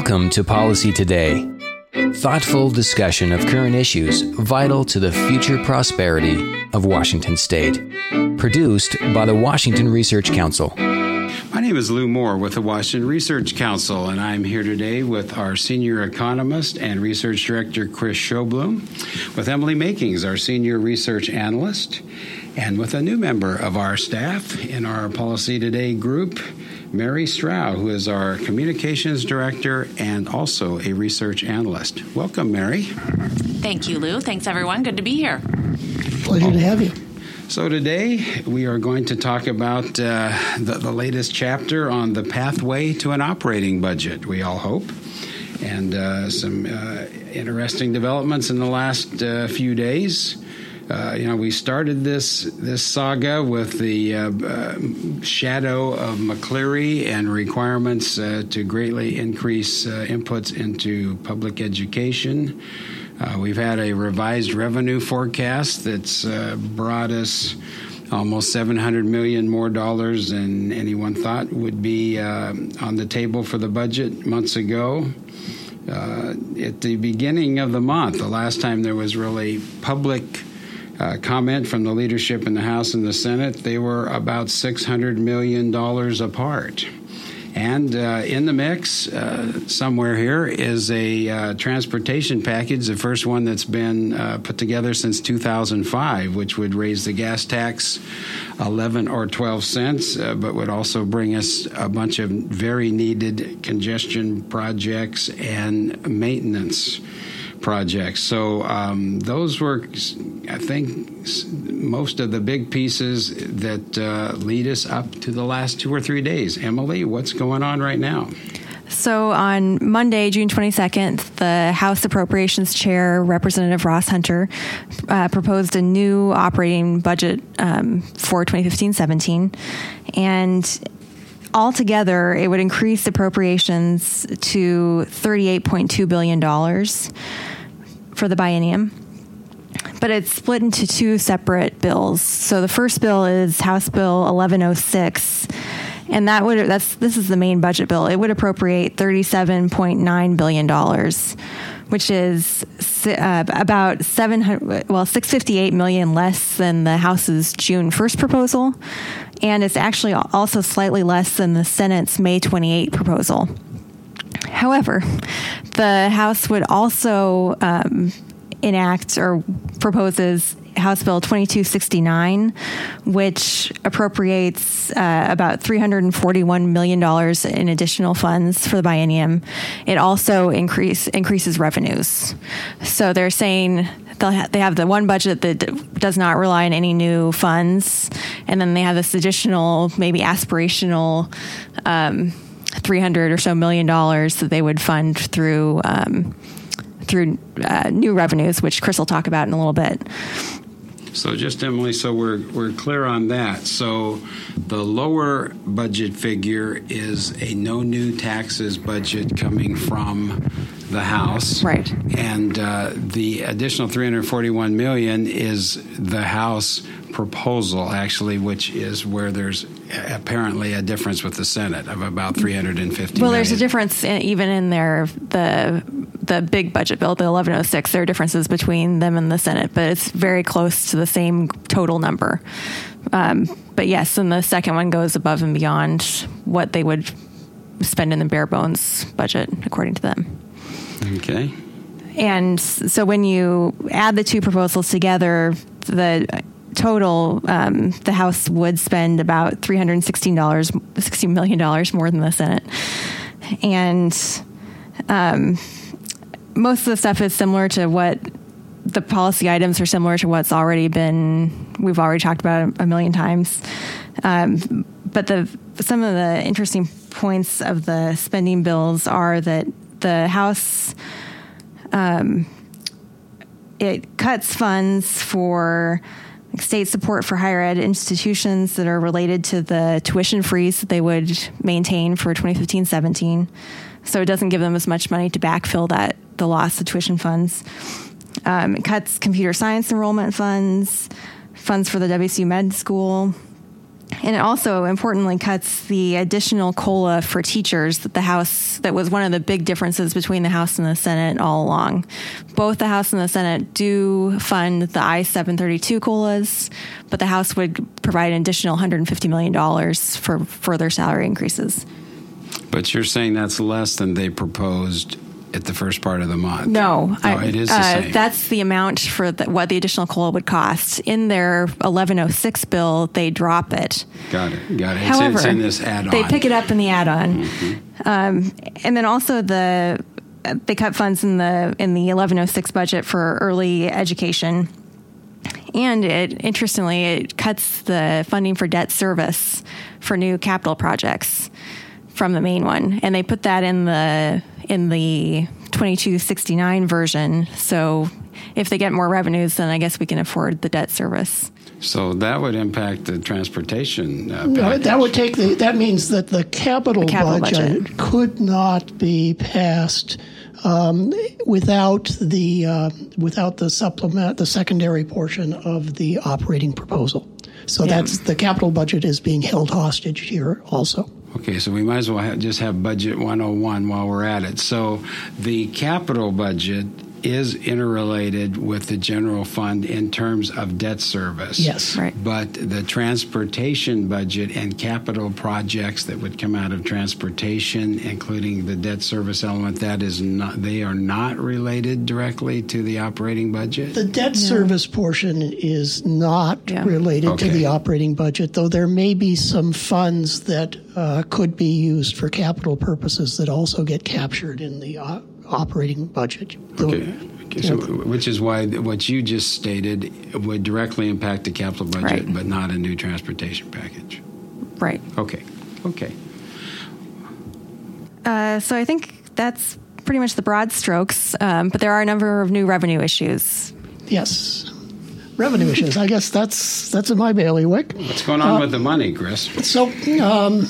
Welcome to Policy Today. Thoughtful discussion of current issues vital to the future prosperity of Washington State. Produced by the Washington Research Council. My name is Lou Moore with the Washington Research Council, and I'm here today with our senior economist and research director, Chris Sjoblom, with Emily Makings, our senior research analyst, and with a new member of our staff in our Policy Today group, Mary Strau, who is our communications director and also a research analyst. Welcome, Mary. Thank you, Lou. Thanks, everyone. Good to be here. Pleasure to have you. So, today we are going to talk about uh, the, the, latest chapter on the pathway to an operating budget, we all hope, and uh, some uh, interesting developments in the last uh, few days. Uh, you know, we started this this saga with the uh, uh, shadow of McCleary and requirements uh, to greatly increase uh, inputs into public education. Uh, we've had a revised revenue forecast that's brought us almost 700 million more dollars than anyone thought would be on the table for the budget months ago. at the beginning of the month, the last time there was really public uh, comment from the leadership in the House and the Senate, they were about $600 million apart. And uh, in the mix, uh, somewhere here, is a uh, transportation package, the first one that's been uh, put together since 2005, which would raise the gas tax 11 or 12 cents, uh, but would also bring us a bunch of very needed congestion projects and maintenance projects. So um, those were, I think, most of the big pieces that uh, lead us up to the last two or three days. Emily, what's going on right now? So on Monday, June 22nd, the House Appropriations Chair, Representative Ross Hunter, uh, proposed a new operating budget um, for 2015 17. And altogether, it would increase appropriations to $38.2 billion for the biennium. But it's split into two separate bills. So the first bill is House Bill 1106 and that would that's this is the main budget bill. It would appropriate 37.9 billion dollars, which is uh, about 700 well 658 million less than the House's June 1st proposal, and it's actually also slightly less than the Senate's May 28 proposal. However, the House would also um, enact or proposes House Bill 2269, which appropriates uh, about $341 million in additional funds for the biennium. It also increase, increases revenues. So they're saying ha- they have the one budget that does not rely on any new funds, and then they have this additional, maybe aspirational. Um, 300 or so million dollars that they would fund through um, through uh, new revenues, which Chris will talk about in a little bit. So, just Emily, so we're we're clear on that. So, the lower budget figure is a no new taxes budget coming from the House, right? And uh, the additional 341 million is the House proposal, actually, which is where there's apparently a difference with the Senate of about 350. Well, million. there's a difference in, even in their the the big budget bill, the 1106. There are differences between them and the Senate, but it's very close to the same total number. Um, but yes, and the second one goes above and beyond what they would spend in the bare bones budget, according to them. Okay. And so when you add the two proposals together, the total, um, the House would spend about three hundred sixteen dollars, sixty million dollars more than the Senate, and um, most of the stuff is similar to what the policy items are similar to what's already been we've already talked about a million times. Um, but the some of the interesting points of the spending bills are that the House um, it cuts funds for state support for higher ed institutions that are related to the tuition freeze that they would maintain for 2015-17 so it doesn't give them as much money to backfill that the loss of tuition funds. Um, it cuts computer science enrollment funds funds for the WSU med school And it also importantly cuts the additional COLA for teachers that the House, that was one of the big differences between the House and the Senate all along. Both the House and the Senate do fund the I 732 COLAs, but the House would provide an additional $150 million for further salary increases. But you're saying that's less than they proposed at the first part of the month. No, I, it is the uh, same. That's the amount for the, what the additional COLA would cost. In their 1106 bill, they drop it. Got it. Got it. It's, However, it's in this add-on. They pick it up in the add-on, um, and then also the they cut funds in the in the 1106 budget for early education. And it interestingly, it cuts the funding for debt service for new capital projects from the main one, and they put that in the in the 2269 version. So if they get more revenues, then I guess we can afford the debt service. So that would impact the transportation. Uh, No, that would take the. That means that the capital, The capital budget, budget. could not be passed um, without the uh, without the supplement, the secondary portion of the operating proposal. So Yeah. that's the capital budget is being held hostage here also. Okay, so we might as well just have budget 101 while we're at it. So the capital budget is interrelated with the general fund in terms of debt service. Yes. Right. But the transportation budget and capital projects that would come out of transportation, including the debt service element, that is not, they are not related directly to the operating budget? The debt service portion is not Yeah. related to the operating budget, though there may be some funds that uh, could be used for capital purposes that also get captured in the uh, operating budget. Though- Okay. Okay, so, which is why what you just stated would directly impact the capital budget, Right. but not a new transportation package. Right. Okay. Okay. Uh, so I think that's pretty much the broad strokes, um, but there are a number of new revenue issues. Yes. Revenue issues. I guess that's that's in my bailiwick. What's going on with the money, Chris? So um,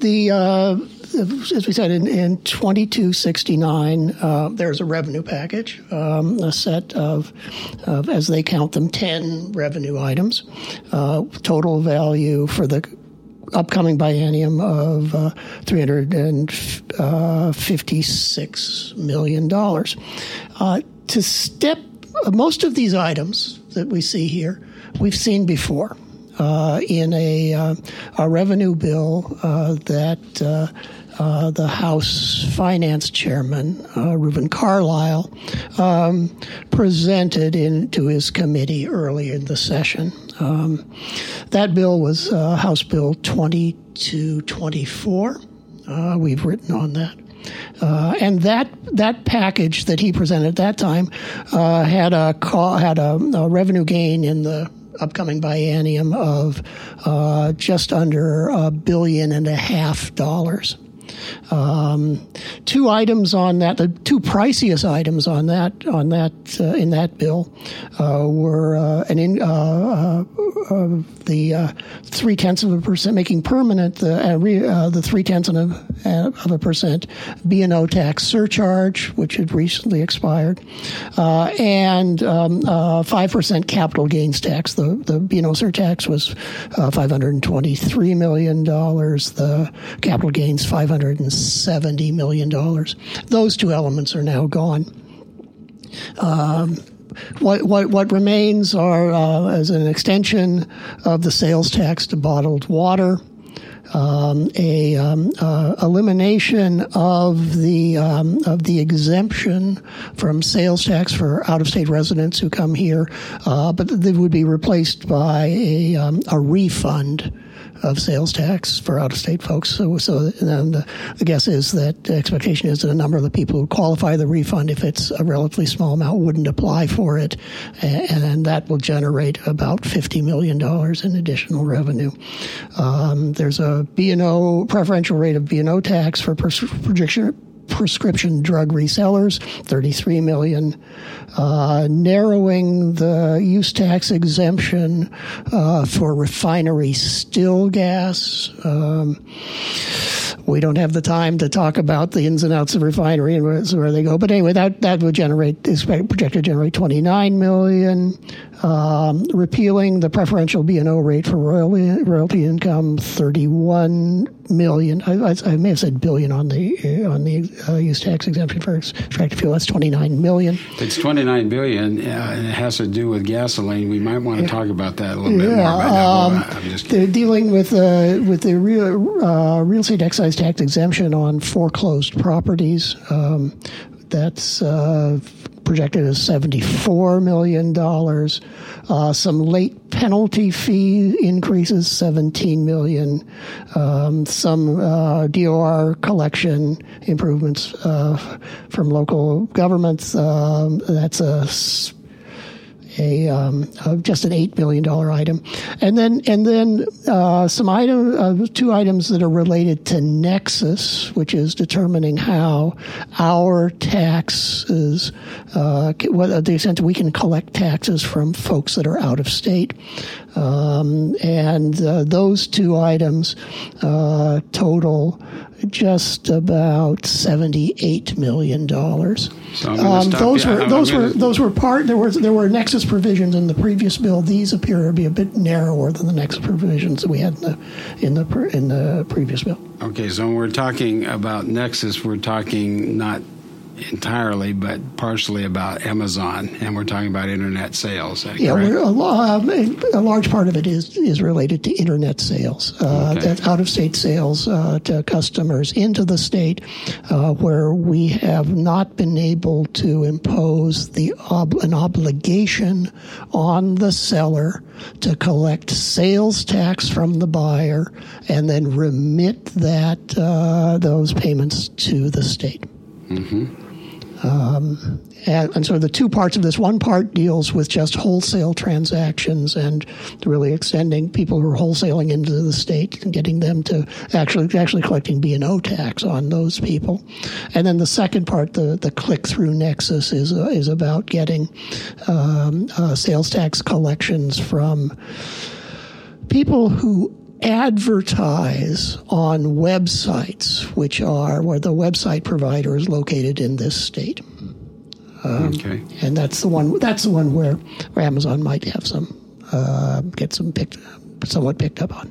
the uh, as we said in, in 2269, uh, there's a revenue package, um, a set of, of as they count them, 10 revenue items, uh, total value for the upcoming biennium of uh, $356 million. Uh, to step, most of these items that we see here, we've seen before. Uh, in a, uh, a revenue bill uh, that uh, the House Finance Chairman, uh, Reuven Carlyle, um, presented in, to his committee early in the session. Um, that bill was uh, House Bill 2224. Uh, we've written on that. Uh, and that that package that he presented at that time uh, had a co- had a, a revenue gain in the upcoming biennium of uh, just under a billion and a half dollars. Um, two items on that, the two priciest items on that on that uh, in that bill uh, were uh, an in, uh, uh, uh, the three tenths of a percent, making permanent the the three tenths of a, of a percent B and O tax surcharge, which had recently expired, and um, five percent capital gains tax. The the B and O surtax was five hundred and twenty three million dollars. The capital gains five hundred and seventy million dollars. Those two elements are now gone. Um, what, what, what remains are uh, as an extension of the sales tax to bottled water, um, a um, uh, elimination of the um, of the exemption from sales tax for out of state residents who come here, uh, but they would be replaced by a um, a refund of sales tax for out of state folks. So, so the, the guess is that the expectation is that a number of the people who qualify the refund, if it's a relatively small amount, wouldn't apply for it, and, and that will generate about fifty million dollars in additional revenue. Um, there's a B and O preferential rate of B and O tax for pres- projection prescription drug resellers, 33 million, uh, narrowing the use tax exemption uh, for refinery still gas. Um, we don't have the time to talk about the ins and outs of refinery and where, where they go. But anyway, that, that would generate is projected to generate 29 million. Um, repealing the preferential B and O rate for royalty, royalty income, 31 million. I, I, I, may have said billion on the on the uh, use tax exemption for extracted fuel. That's 29 million. It's 29 billion, uh, and it has to do with gasoline. We might want to yeah. talk about that a little bit yeah, more. Um, I'm just they're dealing with uh, with the real uh, real estate excise tax exemption on foreclosed properties. Um, that's uh, projected as $74 million. Uh, some late penalty fee increases, 17 million. Um, some uh, DOR collection improvements uh, from local governments. Um, that's a a um, uh, just an eight million dollar item, and then and then uh, some item uh, two items that are related to Nexus, which is determining how our taxes, uh, what the extent we can collect taxes from folks that are out of state, um, and uh, those two items uh, total just about seventy-eight million dollars. So um, those were those were those were part. There was there were nexus provisions in the previous bill. These appear to be a bit narrower than the nexus provisions that we had in the in the in the previous bill. Okay, so when we're talking about nexus, we're talking not entirely, but partially about Amazon, and we're talking about internet sales. Yeah, a, a, large part of it is is related to internet sales, uh, okay. out of state sales uh, to customers into the state, uh, where we have not been able to impose the ob- an obligation on the seller to collect sales tax from the buyer and then remit that uh, those payments to the state. Mm-hmm. Um, and, and, so the two parts of this one part deals with just wholesale transactions and really extending people who are wholesaling into the state and getting them to actually actually collecting B and O tax on those people. And then the second part, the the click through nexus, is uh, is about getting um, uh, sales tax collections from people who advertise on websites, which are where the website provider is located in this state. Um, okay. And that's the one. That's the one where, where Amazon might have some uh, get some picked, somewhat picked up on.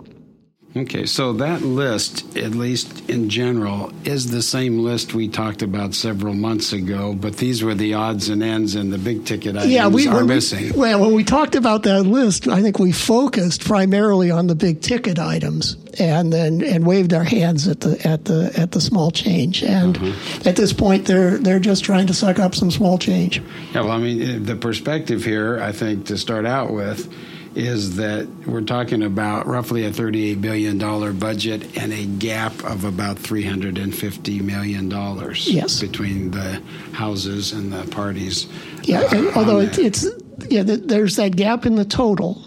Okay, so that list, at least in general, is the same list we talked about several months ago, but these were the odds and ends and the big ticket items yeah, we, are missing. We, well, when we talked about that list, I think we focused primarily on the big ticket items and then and waved our hands at the at the at the small change. And uh-huh. at this point, they're they're just trying to suck up some small change. Yeah, well, I mean, the perspective here, I think, to start out with is that we're talking about roughly a $38 billion budget and a gap of about $350 million yes. between the houses and the parties. Yeah, uh, although it, it's, yeah, there's that gap in the total.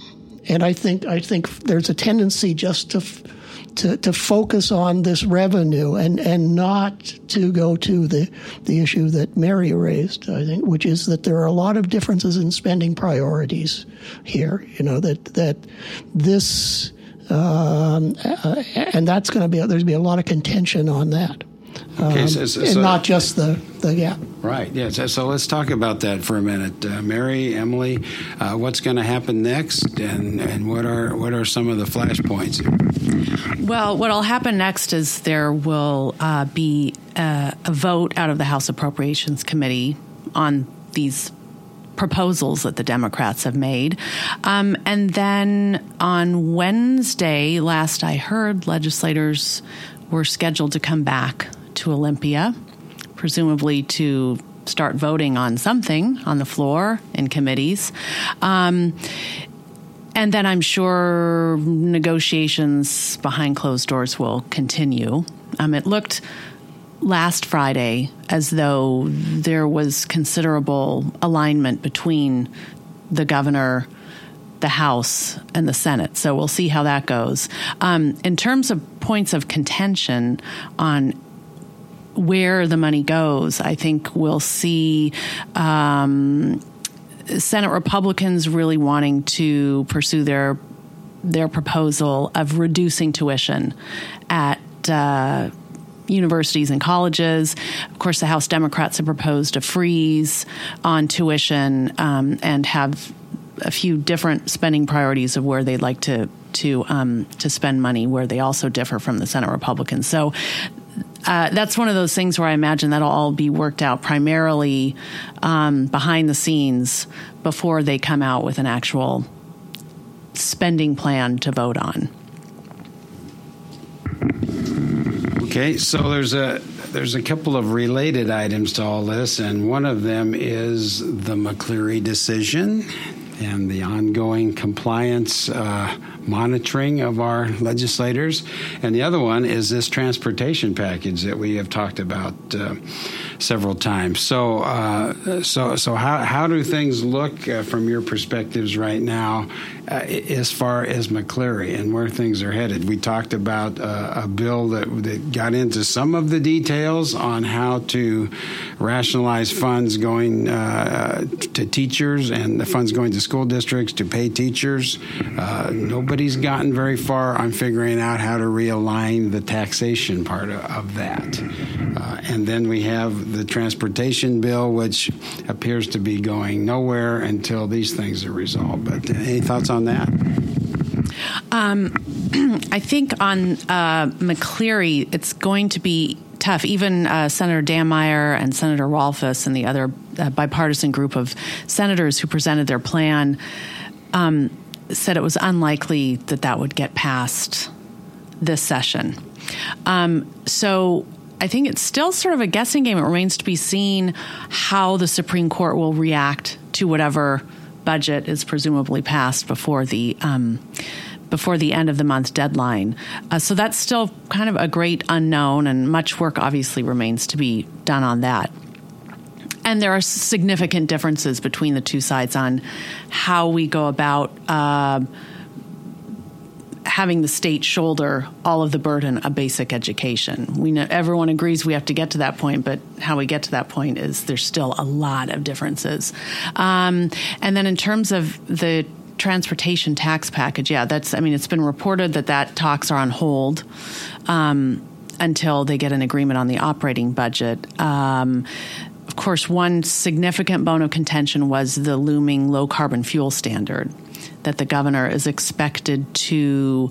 And I think I think there's a tendency just to to, to focus on this revenue and, and not to go to the, the issue that Mary raised, I think, which is that there are a lot of differences in spending priorities here. You know, that, that this, um, uh, and that's going to be, there's going to be a lot of contention on that. Okay, um, so, so, and not just the, the gap. Right. Yeah. So, so, let's talk about that for a minute, uh, Mary, Emily. Uh, what's going to happen next, and and what are what are some of the flashpoints? Well, what will happen next is there will uh, be a, a vote out of the House Appropriations Committee on these proposals that the Democrats have made. Um, and then on Wednesday, last I heard, legislators were scheduled to come back to Olympia, presumably to start voting on something on the floor in committees. Um, and then I'm sure negotiations behind closed doors will continue. Um, it looked last Friday as though there was considerable alignment between the governor, the House, and the Senate. So we'll see how that goes. Um, in terms of points of contention on where the money goes, I think we'll see. Um, Senate Republicans really wanting to pursue their their proposal of reducing tuition at uh, universities and colleges. Of course, the House Democrats have proposed a freeze on tuition um, and have a few different spending priorities of where they'd like to to um, to spend money, where they also differ from the Senate Republicans. So. Uh, that's one of those things where I imagine that'll all be worked out primarily um, behind the scenes before they come out with an actual spending plan to vote on. Okay, so there's a there's a couple of related items to all this, and one of them is the McCleary decision and the ongoing compliance uh, monitoring of our legislators. And the other one is this transportation package that we have talked about uh, several times. So, uh, so, so how, how do things look uh, from your perspectives right now uh, as far as McCleary and where things are headed? We talked about uh, a bill that, that got into some of the details on how to rationalize funds going uh, to teachers and the funds going to school districts to pay teachers. Uh, nobody's gotten very far on figuring out how to realign the taxation part of, of that. and then we have the transportation bill, which appears to be going nowhere until these things are resolved. But any thoughts on that? Um, I think on uh, McCleary, it's going to be tough. Even uh, Senator Dammeier and Senator Rolfes and the other uh, bipartisan group of senators who presented their plan um, said it was unlikely that that would get passed this session. Um, so I think it's still sort of a guessing game. It remains to be seen how the Supreme Court will react to whatever budget is presumably passed before the um, before the end of the month deadline. Uh, so that's still kind of a great unknown, and much work obviously remains to be done on that. And there are significant differences between the two sides on how we go about. Uh, having the state shoulder all of the burden of basic education. We know everyone agrees we have to get to that point, but how we get to that point is there's still a lot of differences. Um, and then in terms of the transportation tax package, yeah, that's. I mean, it's been reported that that talks are on hold. Um, until they get an agreement on the operating budget. Um, of course, one significant bone of contention was the looming low carbon fuel standard that the governor is expected to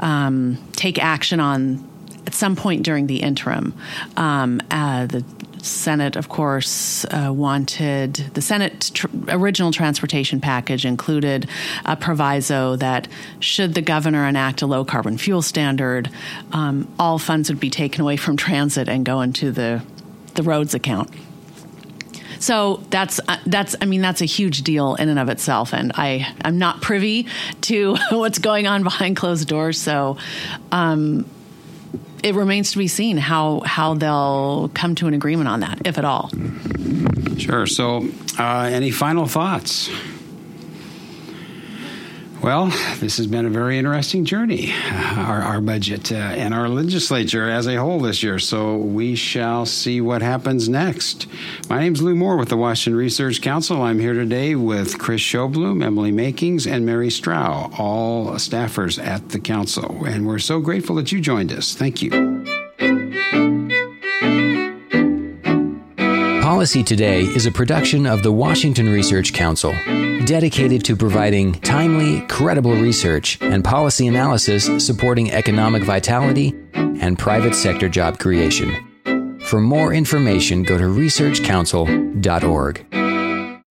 um, take action on at some point during the interim. Um, uh, the Senate, of course, uh, wanted the Senate tr- original transportation package included a proviso that should the governor enact a low carbon fuel standard, um, all funds would be taken away from transit and go into the the roads account. So that's uh, that's I mean that's a huge deal in and of itself, and I I'm not privy to what's going on behind closed doors. So. Um, it remains to be seen how how they'll come to an agreement on that, if at all. Sure. So, uh, any final thoughts? Well, this has been a very interesting journey, uh, our, our budget uh, and our legislature as a whole this year. So we shall see what happens next. My name is Lou Moore with the Washington Research Council. I'm here today with Chris Sjoblom, Emily Makings, and Mary Strau, all staffers at the council. And we're so grateful that you joined us. Thank you. Policy Today is a production of the Washington Research Council, dedicated to providing timely, credible research and policy analysis supporting economic vitality and private sector job creation. For more information, go to researchcouncil.org.